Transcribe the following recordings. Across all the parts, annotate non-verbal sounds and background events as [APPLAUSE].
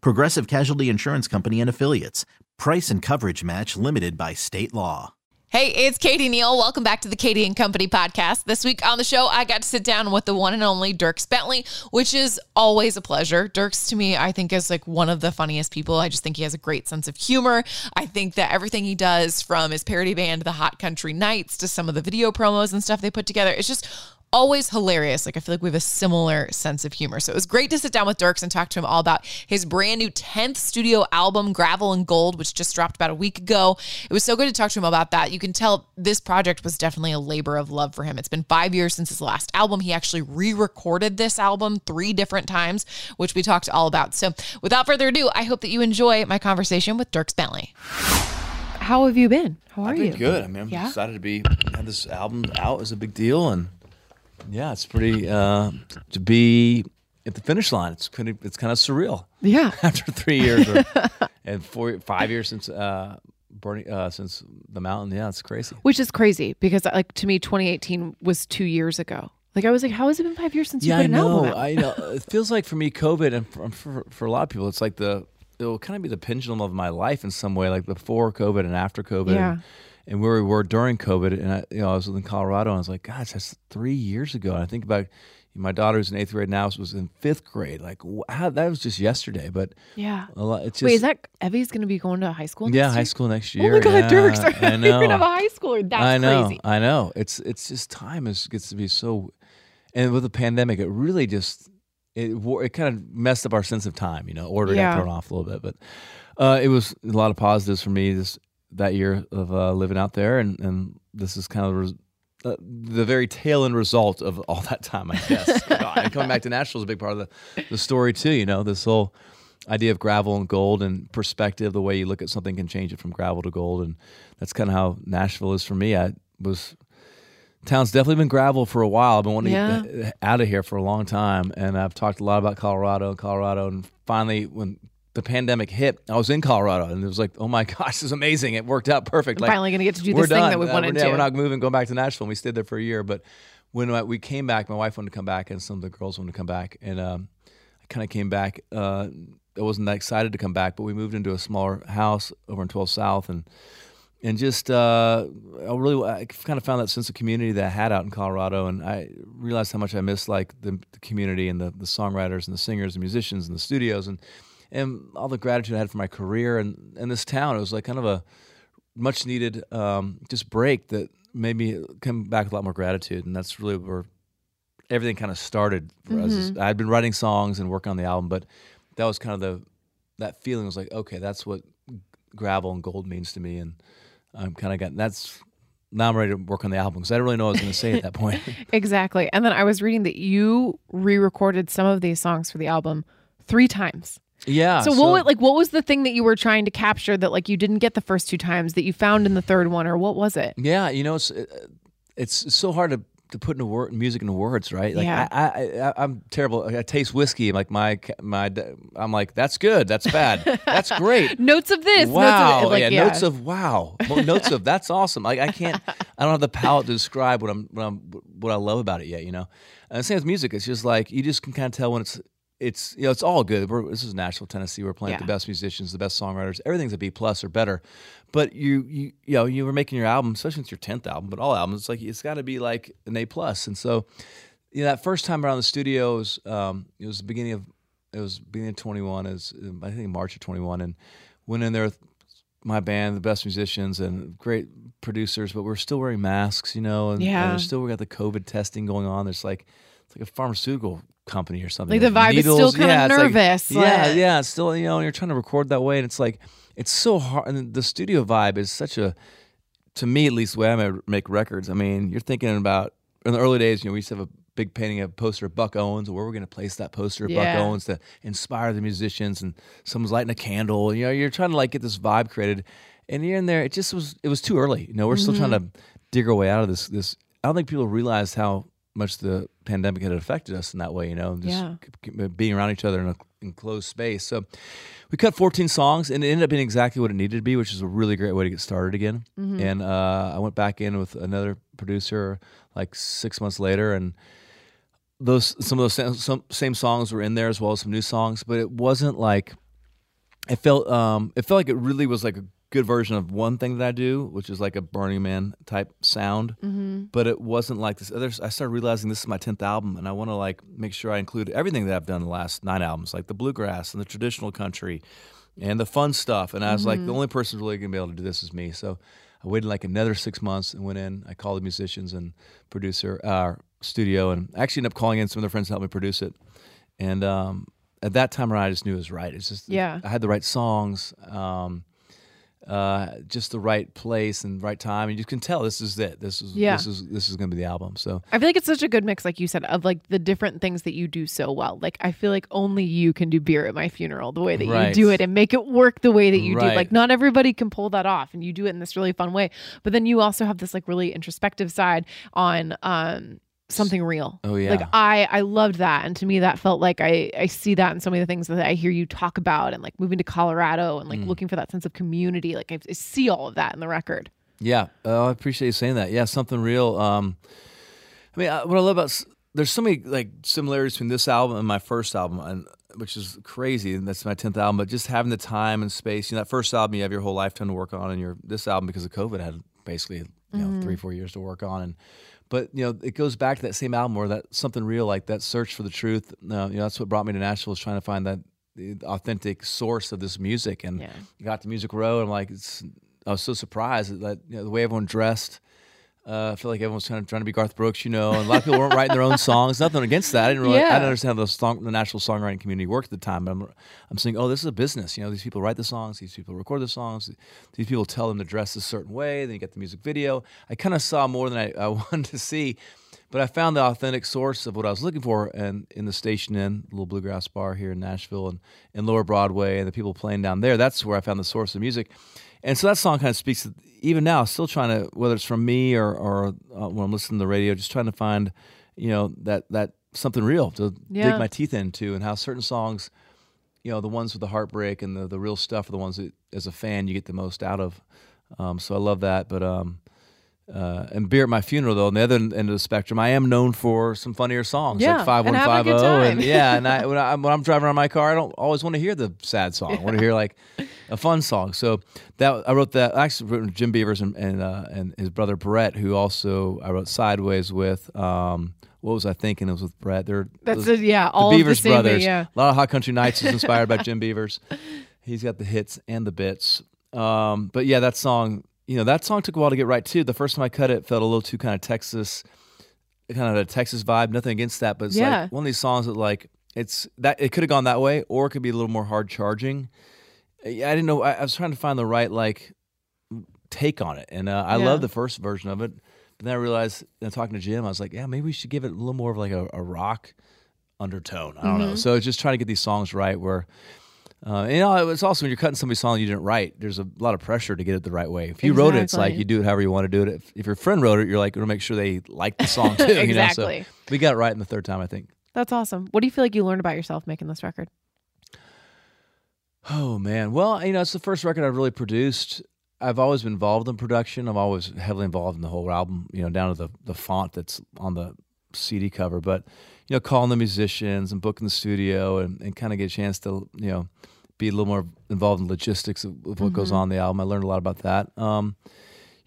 Progressive Casualty Insurance Company and Affiliates. Price and coverage match limited by state law. Hey, it's Katie Neal. Welcome back to the Katie and Company podcast. This week on the show, I got to sit down with the one and only Dierks Bentley, which is always a pleasure. Dierks, to me, I think is like one of the funniest people. I just think he has a great sense of humor. I think that everything he does, from his parody band, The Hot Country Knights, to some of the video promos and stuff they put together, it's just always hilarious. Like I feel like we have a similar sense of humor. So it was great to sit down with Dierks and talk to him all about his brand new 10th studio album, Gravel and Gold, which just dropped about a week ago. It was so good to talk to him about that. You can tell this project was definitely a labor of love for him. It's been five years since his last album. He actually re-recorded this album three different times, which we talked all about. So without further ado, I hope that you enjoy my conversation with Dierks Bentley. How have you been? How are I've you? good. I mean, I'm Yeah? excited to be have this album out is a big deal, and yeah, it's pretty uh, to be at the finish line. It's kind of it's kind of surreal Yeah. [LAUGHS] after three years or, [LAUGHS] and four five years since uh, burning uh, since the mountain. Yeah, it's crazy. Which is crazy because, like, to me, 2018 was two years ago. Like, I was like, how has it been five years since yeah, you I put an know. album out? I know. It feels like for me, COVID, and for, for for a lot of people, it's like the it'll kind of be the pendulum of my life in some way, like before COVID and after COVID. Yeah. And, and where we were during COVID, and I, you know, I was in Colorado, and I was like, "Gosh, that's three years ago." And I think about my daughter who's in eighth grade now she was in fifth grade. Like, wow, that was just yesterday. But yeah. lot, it's just Wait, is that Evie's going to be going to high school? yeah, next high school next year. Oh year. my God, yeah, Dierks! I [LAUGHS] You're know. going to have a high schooler. That's I know, crazy. I know. It's it's just time is gets to be so, and with the pandemic, it really just it it kind of messed up our sense of time. You know, order Yeah. got thrown off a little bit, but uh, it was a lot of positives for me this that year of uh, living out there, and and this is kind of the res- uh, the very tail end result of all that time, I guess. [LAUGHS] You know, and coming back to Nashville is a big part of the the story too. You know, this whole idea of gravel and gold and perspective, the way you look at something can change it from gravel to gold, and that's kind of how Nashville is for me. I was town's definitely been gravel for a while. I've been wanting Yeah. to get out of here for a long time, and I've talked a lot about Colorado and Colorado, and finally when the pandemic hit, I was in Colorado, and it was like, oh my [LAUGHS] gosh, this is amazing! It worked out perfect. Like, finally going to get to do this thing done. that we Uh, wanted we're, yeah, we're not moving, going back to Nashville. And we stayed there for a year, but when uh, we came back, my wife wanted to come back, and some of the girls wanted to come back, and um, I kind of came back. Uh, I wasn't that excited to come back, but we moved into a smaller house over in 12 South, and and just uh, I really I kind of found that sense of community that I had out in Colorado, and I realized how much I missed like the, the community and the, the songwriters and the singers and musicians and the studios and and all the gratitude I had for my career and and this town. It was like kind of a much needed um, just break that made me come back with a lot more gratitude, and that's really where everything kind of started. For us. Mm-hmm. I'd been writing songs and working on the album, but that was kind of the that feeling was like, okay, that's what gravel and gold means to me, and I'm kind of got that's now I'm ready to work on the album because I didn't really know what I was going to say at that point. [LAUGHS] [LAUGHS] Exactly. And then I was reading that you re-recorded some of these songs for the album three times. Yeah. so, what like what was the thing that you were trying to capture that like you didn't get the first two times that you found in the third one or what was it? Yeah, you know, it's uh, it's, it's so hard to to put into word music into words, right? Like Yeah. I, I, I I'm terrible. I taste whiskey. Like my my I'm like that's good, that's bad, that's great. [LAUGHS] Notes of this, Wow, notes of like, yeah, yeah, notes of wow, notes of that's awesome. Like I can't, I don't have the palate to describe what I'm, what I'm, what I love about it yet. You know, and the same with music. It's just like you just can kind of tell when it's, it's, you know, it's all good. We're, this is Nashville, Tennessee. We're playing with Yeah. the best musicians, the best songwriters. Everything's a B plus or better. But you, you, you know, you were making your album, especially since your tenth album, but all albums, it's like it's got to be like an A plus. And so, you know, that first time around the studio was, um, it was the beginning of, it was beginning of 21, is I think March of 21, and went in there with my band, the best musicians and great producers, but we're still wearing masks, you know, and, Yeah. and still we got the COVID testing going on. There's like it's like a pharmaceutical company or something. Like the vibe is still needles. kinda Yeah, like- nervous, yeah, like- yeah, still you know, and you're trying to record that way, and it's like it's so hard. And the studio vibe is such a, to me at least, the way I make records. I mean, you're thinking about in the early days. You know, we used to have a big painting of a poster of Buck Owens, where we're going to place that poster of Yeah. Buck Owens to inspire the musicians, and someone's lighting a candle. You know, you're trying to like get this vibe created, and you're in there. It just was. It was too early. You know, we're still trying Mm-hmm. to dig our way out of this. This I don't think people realize how much the pandemic had affected us in that way. You know, just Yeah. c- being around each other in a enclosed space. So we cut 14 songs, and it ended up being exactly what it needed to be, which is a really great way to get started again. Mm-hmm. And uh, I went back in with another producer like six months later, and those some of those same, some same songs were in there as well as some new songs, but it wasn't like it felt um it felt like it really was like a good version of one thing that I do, which is like a Burning Man type sound. Mm-hmm. But it wasn't like this other. I started realizing this is my tenth album, and I want to like make sure I include everything that I've done the last nine albums, like the bluegrass and the traditional country, and the fun stuff. And I was like, the only person really gonna be able to do this is me. So I waited like another six months and went in. I called the musicians and producer, uh, studio, and I actually ended up calling in some of their friends to help me produce it. And um, at that time around, I just knew it was right. It's just Yeah. I had the right songs. Um, uh, just the right place and right time, and you can tell this is it. This is Yeah. this is this is going to be the album. So I feel like it's such a good mix, like you said, of like the different things that you do so well. Like I feel like only you can do beer at my funeral the way that you do it and make it work the way that you do. Like not everybody can pull that off, and you do it in this really fun way. But then you also have this like really introspective side on um something real. Oh, yeah. Like I I loved that, and to me that felt like I I see that in so many of the things that I hear you talk about, and like moving to Colorado and like Mm. looking for that sense of community. Like I, I see all of that in the record. Yeah, uh, I appreciate you saying that. Yeah, something real. Um, I mean, uh, what I love about s- there's so many like similarities between this album and my first album, and which is crazy. And that's my tenth album. But just having the time and space. You know, that first album you have your whole lifetime to work on, and your this album because of COVID had basically you know three four years to work on. And but you know, it goes back to that same album where that something real, like that search for the truth. Uh, you know, that's what brought me to Nashville is trying to find that authentic source of this music. And Yeah. Got to Music Row, and I'm like, it's, I was so surprised that you know, the way everyone dressed. Uh, I feel like everyone was of trying to be Garth Brooks, you know, and a lot of people weren't writing their own songs. Nothing against that. I didn't really, I didn't understand how the song, the national songwriting community worked at the time. But I'm, I'm saying, oh, this is a business. You know, these people write the songs, these people record the songs, these people tell them to dress a certain way. Then you get the music video. I kind of saw more than I, I [LAUGHS] wanted to see, but I found the authentic source of what I was looking for, and in the Station Inn, little bluegrass bar here in Nashville, and in Lower Broadway, and the people playing down there. That's where I found the source of music. And so that song kind of speaks to even now, still trying to whether it's from me or or uh, when I'm listening to the radio, just trying to find, you know, that that something real to Yeah. dig my teeth into, and how certain songs, you know, the ones with the heartbreak and the the real stuff are the ones that, as a fan, you get the most out of. Um, so I love that, but um, uh, and beer at my funeral though on the other end of the spectrum, I am known for some funnier songs Yeah, like five and have a good time. and yeah, and I [LAUGHS] when, I when I'm driving around my car, I don't always want to hear the sad song. I want to hear like a fun song. So that I wrote that I actually wrote with Jim Beavers and and, uh, and his brother Brett, who also I wrote Sideways with. Um, what was I thinking? It was with Brett. They're That's those- it, yeah, all the Beavers way, brothers. yeah. A lot of Hot Country Knights is inspired by [LAUGHS] Jim Beavers. He's got the hits and the bits. Um, but yeah, that song, you know, that song took a while to get right too. The first time I cut it, it felt a little too kind of Texas, kind of a Texas vibe. Nothing against that, but it's Yeah. like one of these songs that like it's that it could have gone that way, or it could be a little more hard charging. Yeah, I didn't know. I, I was trying to find the right like take on it, and uh, I Yeah. love the first version of it. But then I realized, and talking to Jim, I was like, yeah, maybe we should give it a little more of like a, a rock undertone. I don't Mm-hmm. know. So just trying to get these songs right. Where uh, you know, it's also when you're cutting somebody's song you didn't write. There's a lot of pressure to get it the right way. If you wrote it, it's like you do it however you want to do it. If, if your friend wrote it, you're like, going to make sure they like the song [LAUGHS] too. You know? Exactly. So we got it right in the third time, I think. That's awesome. What do you feel like you learned about yourself making this record? Oh man, well, you know, it's the first record I've really produced. I've always been involved in production. I'm always heavily involved in the whole album, you know, down to the the font that's on the CD cover. But you know, calling the musicians and booking the studio and, and kind of get a chance to you know be a little more involved in logistics of, of what goes on in the album. I learned a lot about that. Um,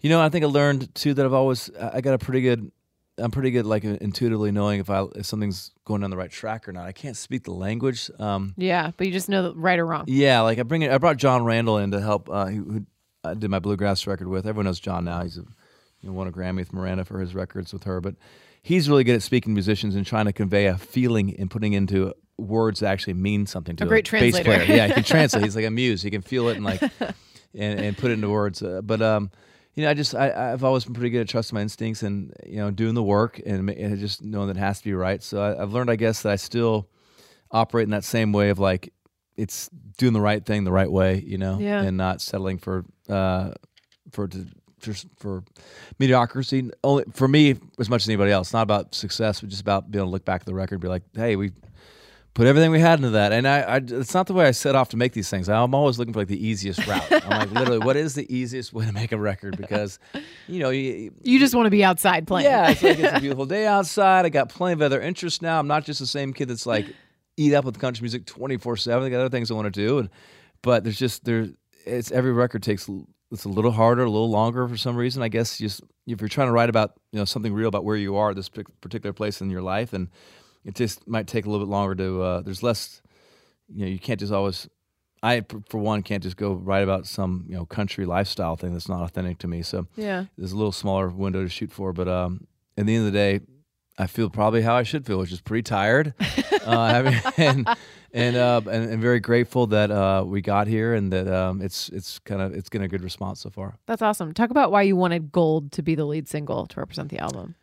you know, I think I learned too that I've always I got a pretty good. I'm pretty good, like intuitively knowing if I if something's going down the right track or not. I can't speak the language. Um, Yeah, but you just know right or wrong. yeah, like I bring it. I brought Jon Randall in to help. Uh, who, who I did my bluegrass record with. Everyone knows Jon now. He's a, you know, won a Grammy with Miranda for his records with her, but he's really good at speaking to musicians and trying to convey a feeling and putting into words that actually mean something to A great bass translator. player. Yeah, he can [LAUGHS] translate. He's like a muse. He can feel it and like [LAUGHS] and, and put it into words. Uh, but um, you know, I just I, I've always been pretty good at trusting my instincts and you know doing the work and, and just knowing that it has to be right. So I, I've learned, I guess, that I still operate in that same way of like it's doing the right thing the right way, you know, Yeah. and not settling for uh for to, just for mediocrity. Only for me as much as anybody else. Not about success, but just about being able to look back at the record and be like, hey, we put everything we had into that. And I, I it's not the way I set off to make these things. I'm always looking for like the easiest route. I'm like, [LAUGHS] literally, what is the easiest way to make a record? Because, you know, you, You just want to be outside playing. yeah, it's like it's a [LAUGHS] beautiful day outside. I got plenty of other interests now. I'm not just the same kid that's like eat up with country music 24 seven. I got other things I want to do, and but there's just there. It's every record takes it's a little harder, a little longer for some reason. I guess just if you're trying to write about you know something real about where you are this particular place in your life, and it just might take a little bit longer to. Uh, there's less. You know, you can't just always. I for one, can't just go write about some you know country lifestyle thing that's not authentic to me. So Yeah. there's a little smaller window to shoot for. But um, at the end of the day, I feel probably how I should feel, which is pretty tired, [LAUGHS] uh, and and, uh, and and very grateful that uh, we got here and that um, it's it's kind of it's getting a good response so far. That's awesome. Talk about why you wanted Gold to be the lead single to represent the album.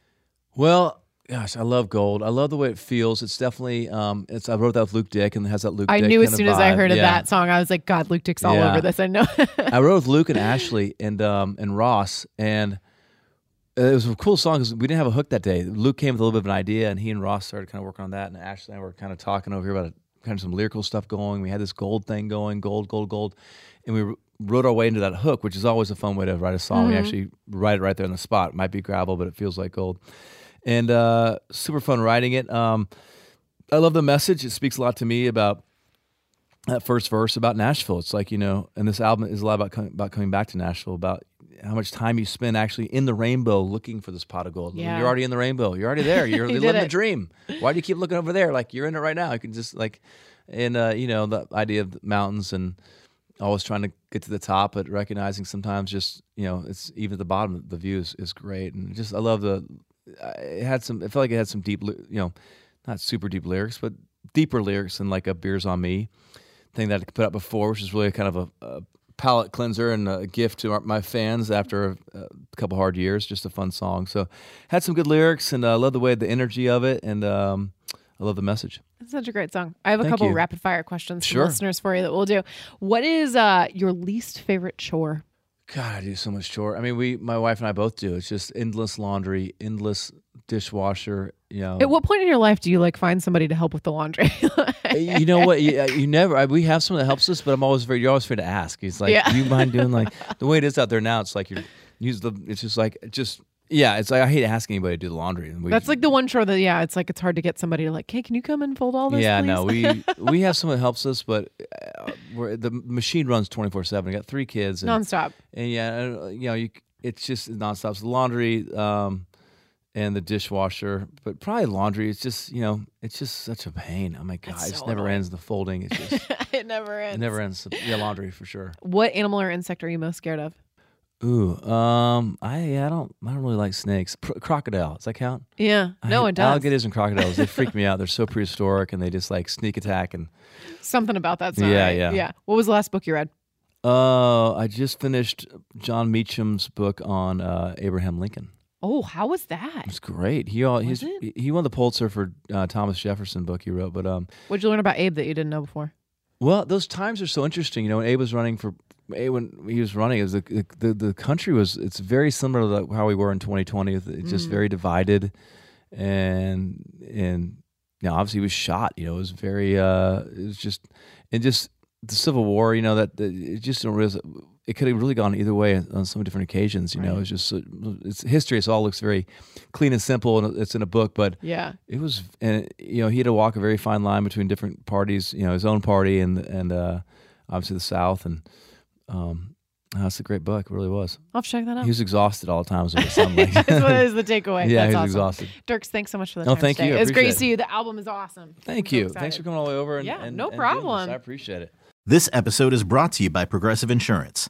Well. Gosh, I love gold. I love the way it feels. It's definitely, um, it's. I wrote that with Luke Dick, and it has that Luke. I Dick knew as soon as I heard of that song, I was like, God, Luke Dick's all Yeah. over this. I know. I wrote with [LAUGHS] Luke and Ashley and um, and Ross, and it was a cool song because we didn't have a hook that day. Luke came with a little bit of an idea, and he and Ross started kind of working on that. And Ashley and I were kind of talking over here about kind of some lyrical stuff going. We had this gold thing going, gold, gold, gold, and we wrote our way into that hook, which is always a fun way to write a song. We actually write it right there on the spot. It might be gravel, but it feels like gold, and uh, super fun writing it. Um, I love the message. It speaks a lot to me about that first verse about Nashville. It's like you know, and this album is a lot about coming, about coming back to Nashville, about how much time you spend actually in the rainbow looking for this pot of gold. Yeah. You're already in the rainbow. You're already there. [LAUGHS] You're You living it. the dream. Why do you keep looking over there? Like you're in it right now. You can just like, and uh, you know the idea of the mountains and always trying to get to the top, but recognizing sometimes just you know it's even at the bottom the view is, is great, and just I love the. It had some. It felt like it had some deep, you know, not super deep lyrics, but deeper lyrics than like a "Beers on Me" thing that I put up before, which is really kind of a, a palate cleanser and a gift to our, my fans after a, a couple hard years. Just a fun song. So had some good lyrics, and I love the way the energy of it, and um, I love the message. It's such a great song. I have a Thank couple you. rapid fire questions Sure. from listeners for you that we'll do. What is uh, your least favorite chore? God, I do so much chore. I mean, we, my wife and I both do. It's just endless laundry, endless dishwasher. You know, At what point in your life do you like find somebody to help with the laundry? [LAUGHS] you know what? You, you never. I, we have someone that helps us, but I'm always very. You're always afraid to ask. He's like, Yeah. "Do you mind doing like [LAUGHS] the way it is out there now?" It's like you're use the. It's just like just yeah. It's like I hate asking anybody to do the laundry. We, That's like the one chore that yeah, it's like it's hard to get somebody to like, hey, can you come and fold all this? yeah. please?" No, we [LAUGHS] we have someone that helps us, but uh, we're, the machine runs 24 seven. I got three kids and nonstop. and yeah, uh, you know, you it's just nonstop. The laundry um, and the dishwasher, but probably laundry. It's just you know, it's just such a pain. Oh my god, It's it just so never annoying. ends. The folding, it's just [LAUGHS] it never ends. it never ends. Yeah, laundry for sure. What animal or insect are you most scared of? Ooh, um, I I don't I don't really like snakes. Pr- crocodile, does that count? Yeah, I no, it does. Alligators and crocodiles, they freak me out. They're so [LAUGHS] prehistoric and they just like sneak attack and. Something about that. Yeah, right? yeah. yeah. What was the last book you read? Uh, I just finished Jon Meacham's book on uh, Abraham Lincoln. Oh, how was that? It was great. He all he's, it? he won the Pulitzer for uh, Thomas Jefferson book he wrote. But um, What'd you learn about Abe that you didn't know before? well, those times are so interesting. You know, when Abe was running for Abe, when he was running, it was the the, the country was it's very similar to how we were in 2020. It's just very divided, and and you know, obviously he was shot. You know, it was very uh, it was just and just the Civil War. You know that, that it just don't realize it could have really gone either way on so many different occasions. You know, it's just it's history. It all looks very clean and simple, and it's in a book, but Yeah. it was, and you know, he had to walk a very fine line between different parties. You know, his own party and and uh, obviously the South. And um, that's a great book. It really was. I'll check that out. He was exhausted all the time. Is what it [LAUGHS] like. That's what is the takeaway. [LAUGHS] yeah, That's he was awesome. exhausted. Dierks, thanks so much for the Oh, time thank today. you. I It was great to see you. The album is awesome. Thank I'm you. excited. Thanks for coming all the way over. And, Yeah, and- no and problem. I appreciate it. This episode is brought to you by Progressive Insurance.